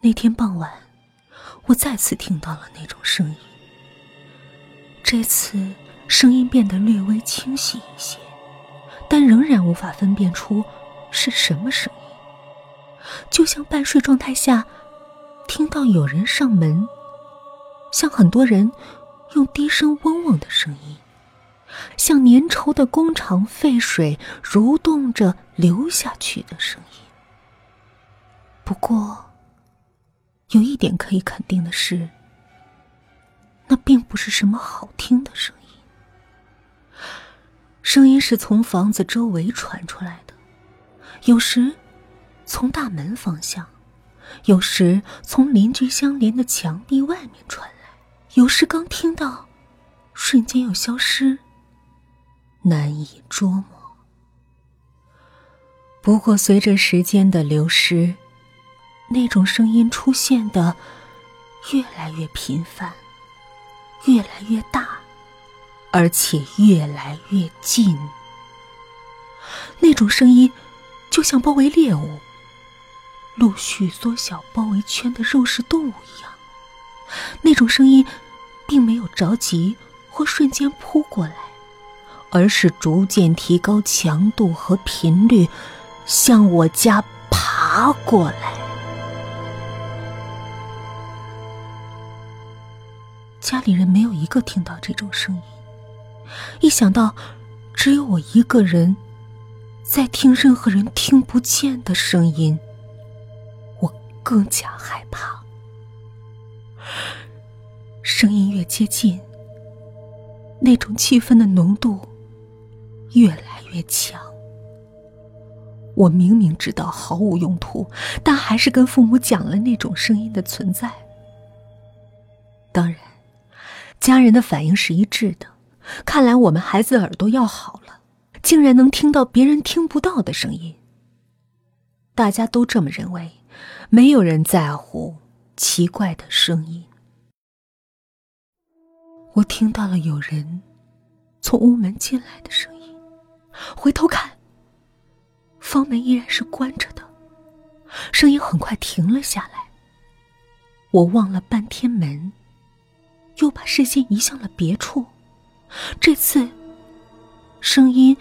那天傍晚，我再次听到了那种声音。这次声音变得略微清晰一些，但仍然无法分辨出是什么声音，就像半睡状态下听到有人上门，像很多人用低声嗡嗡的声音，像粘稠的工厂废水蠕动着流下去的声音。不过。有一点可以肯定的是，那并不是什么好听的声音。声音是从房子周围传出来的，有时从大门方向，有时从邻居相连的墙壁外面传来，有时刚听到，瞬间又消失，难以捉摸。不过，随着时间的流失。那种声音出现的越来越频繁，越来越大，而且越来越近。那种声音就像包围猎物、陆续缩小包围圈的肉食动物一样。那种声音并没有着急或瞬间扑过来，而是逐渐提高强度和频率，向我家爬过来。家里人没有一个听到这种声音。一想到只有我一个人在听任何人听不见的声音，我更加害怕。声音越接近，那种气氛的浓度越来越强。我明明知道毫无用途，但还是跟父母讲了那种声音的存在。当然。家人的反应是一致的，看来我们孩子耳朵要好了，竟然能听到别人听不到的声音。大家都这么认为，没有人在乎奇怪的声音。我听到了有人从屋门进来的声音，回头看，房门依然是关着的，声音很快停了下来。我望了半天门。把视线移向了别处，这次，声音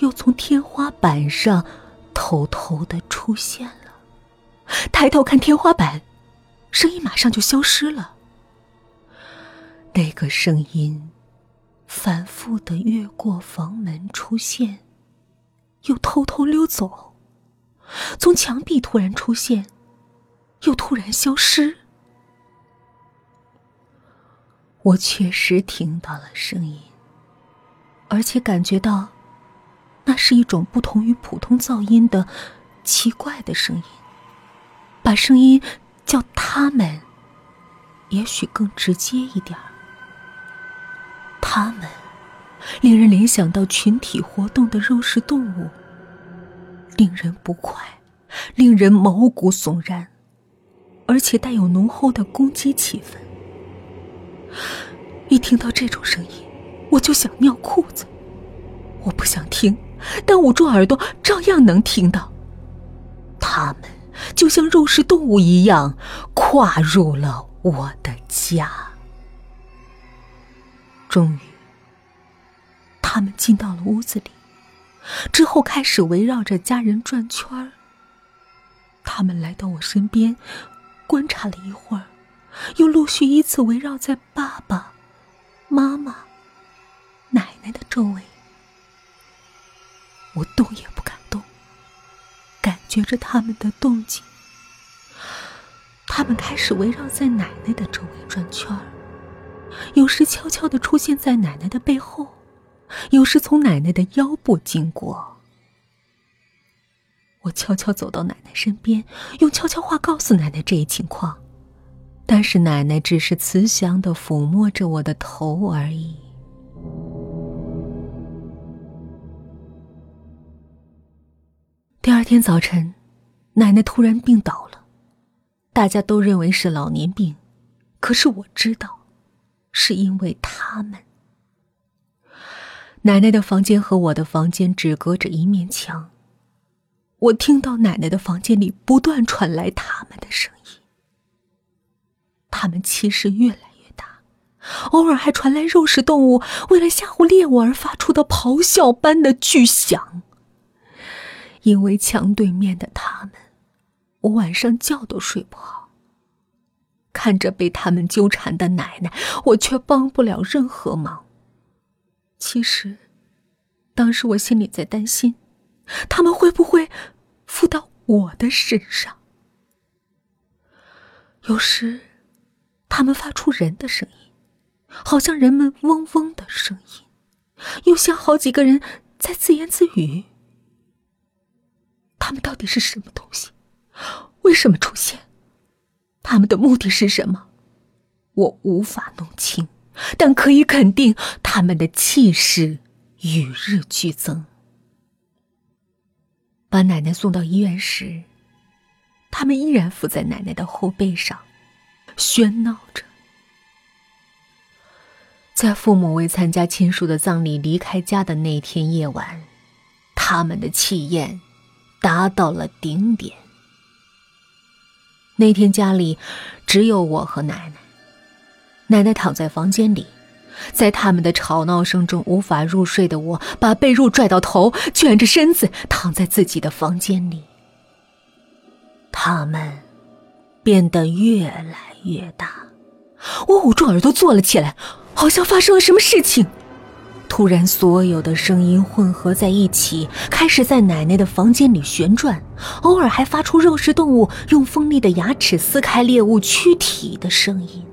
又从天花板上偷偷的出现了。抬头看天花板，声音马上就消失了。那个声音反复的越过房门出现，又偷偷溜走，从墙壁突然出现，又突然消失。我确实听到了声音，而且感觉到，那是一种不同于普通噪音的奇怪的声音。把声音叫他们，也许更直接一点儿。他们，令人联想到群体活动的肉食动物，令人不快，令人毛骨悚然，而且带有浓厚的攻击气氛。一听到这种声音，我就想尿裤子。我不想听，但捂住耳朵照样能听到。他们就像肉食动物一样，跨入了我的家。终于，他们进到了屋子里，之后开始围绕着家人转圈儿。他们来到我身边，观察了一会儿。又陆续依次围绕在爸爸妈妈、奶奶的周围，我动也不敢动，感觉着他们的动静。他们开始围绕在奶奶的周围转圈儿，有时悄悄的出现在奶奶的背后，有时从奶奶的腰部经过。我悄悄走到奶奶身边，用悄悄话告诉奶奶这一情况。但是奶奶只是慈祥的抚摸着我的头而已。第二天早晨，奶奶突然病倒了，大家都认为是老年病，可是我知道，是因为他们。奶奶的房间和我的房间只隔着一面墙，我听到奶奶的房间里不断传来他们的声音。他们气势越来越大，偶尔还传来肉食动物为了吓唬猎物而发出的咆哮般的巨响。因为墙对面的他们，我晚上觉都睡不好。看着被他们纠缠的奶奶，我却帮不了任何忙。其实，当时我心里在担心，他们会不会附到我的身上？有时，他们发出人的声音，好像人们嗡嗡的声音，又像好几个人在自言自语。他们到底是什么东西？为什么出现？他们的目的是什么？我无法弄清，但可以肯定，他们的气势与日俱增。把奶奶送到医院时，他们依然伏在奶奶的后背上，喧闹着。在父母为参加亲属的葬礼离开家的那天夜晚，他们的气焰达到了顶点。那天家里只有我和奶奶，奶奶躺在房间里，在他们的吵闹声中无法入睡的我，把被褥拽到头，卷着身子躺在自己的房间里。他们变得越来越大，我捂住耳朵坐了起来，好像发生了什么事情。突然，所有的声音混合在一起，开始在奶奶的房间里旋转，偶尔还发出肉食动物用锋利的牙齿撕开猎物躯体的声音。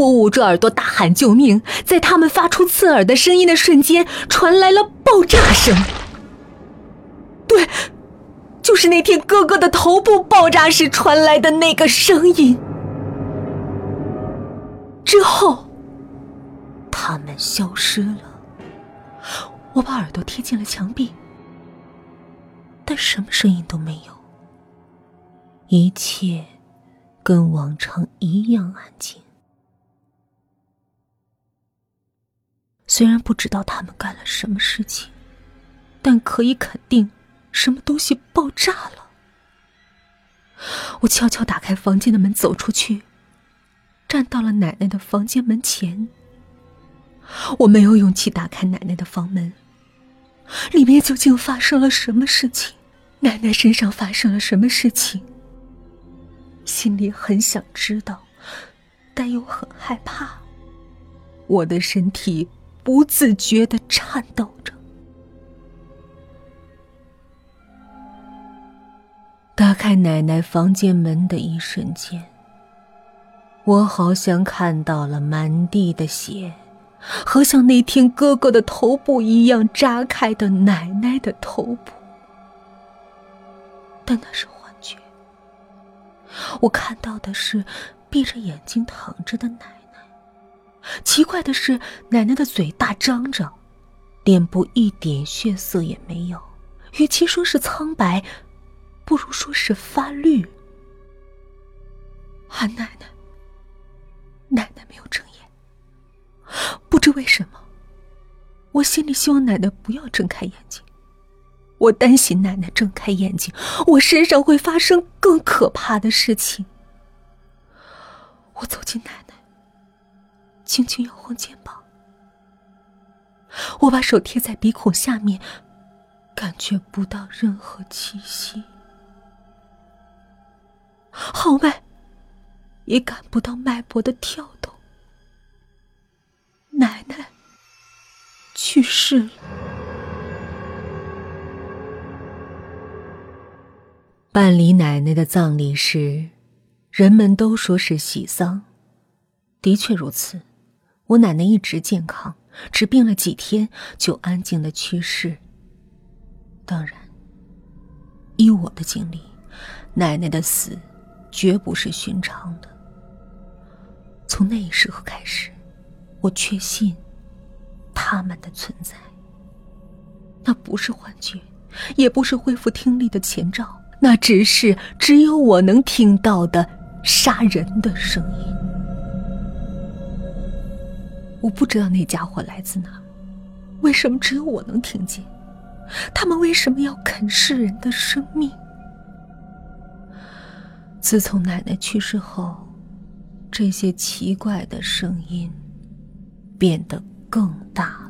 我捂住耳朵大喊救命，在他们发出刺耳的声音的瞬间，传来了爆炸声。对，就是那天哥哥的头部爆炸时传来的那个声音。之后，他们消失了。我把耳朵贴近了墙壁，但什么声音都没有。一切跟往常一样安静。虽然不知道他们干了什么事情，但可以肯定，什么东西爆炸了。我悄悄打开房间的门，走出去，站到了奶奶的房间门前。我没有勇气打开奶奶的房门，里面究竟发生了什么事情？奶奶身上发生了什么事情？心里很想知道，但又很害怕。我的身体不自觉的颤抖着。打开奶奶房间门的一瞬间，我好像看到了满地的血。和像那天哥哥的头部一样扎开的奶奶的头部，但那是幻觉。我看到的是闭着眼睛躺着的奶奶。奇怪的是，奶奶的嘴大张着，脸部一点血色也没有。与其说是苍白，不如说是发绿。韩奶奶，奶奶没有睁眼。不知为什么，我心里希望奶奶不要睁开眼睛。我担心奶奶睁开眼睛，我身上会发生更可怕的事情。我走近奶奶，轻轻摇晃肩膀。我把手贴在鼻孔下面，感觉不到任何气息，号脉也感不到脉搏的跳动。奶奶去世了。办理奶奶的葬礼时，人们都说是喜丧，的确如此。我奶奶一直健康，只病了几天就安静的去世。当然，依我的经历，奶奶的死绝不是寻常的。从那时刻开始。我确信，他们的存在。那不是幻觉，也不是恢复听力的前兆，那只是只有我能听到的杀人的声音。我不知道那家伙来自哪，为什么只有我能听见？他们为什么要啃噬人的生命？自从奶奶去世后。这些奇怪的声音变得更大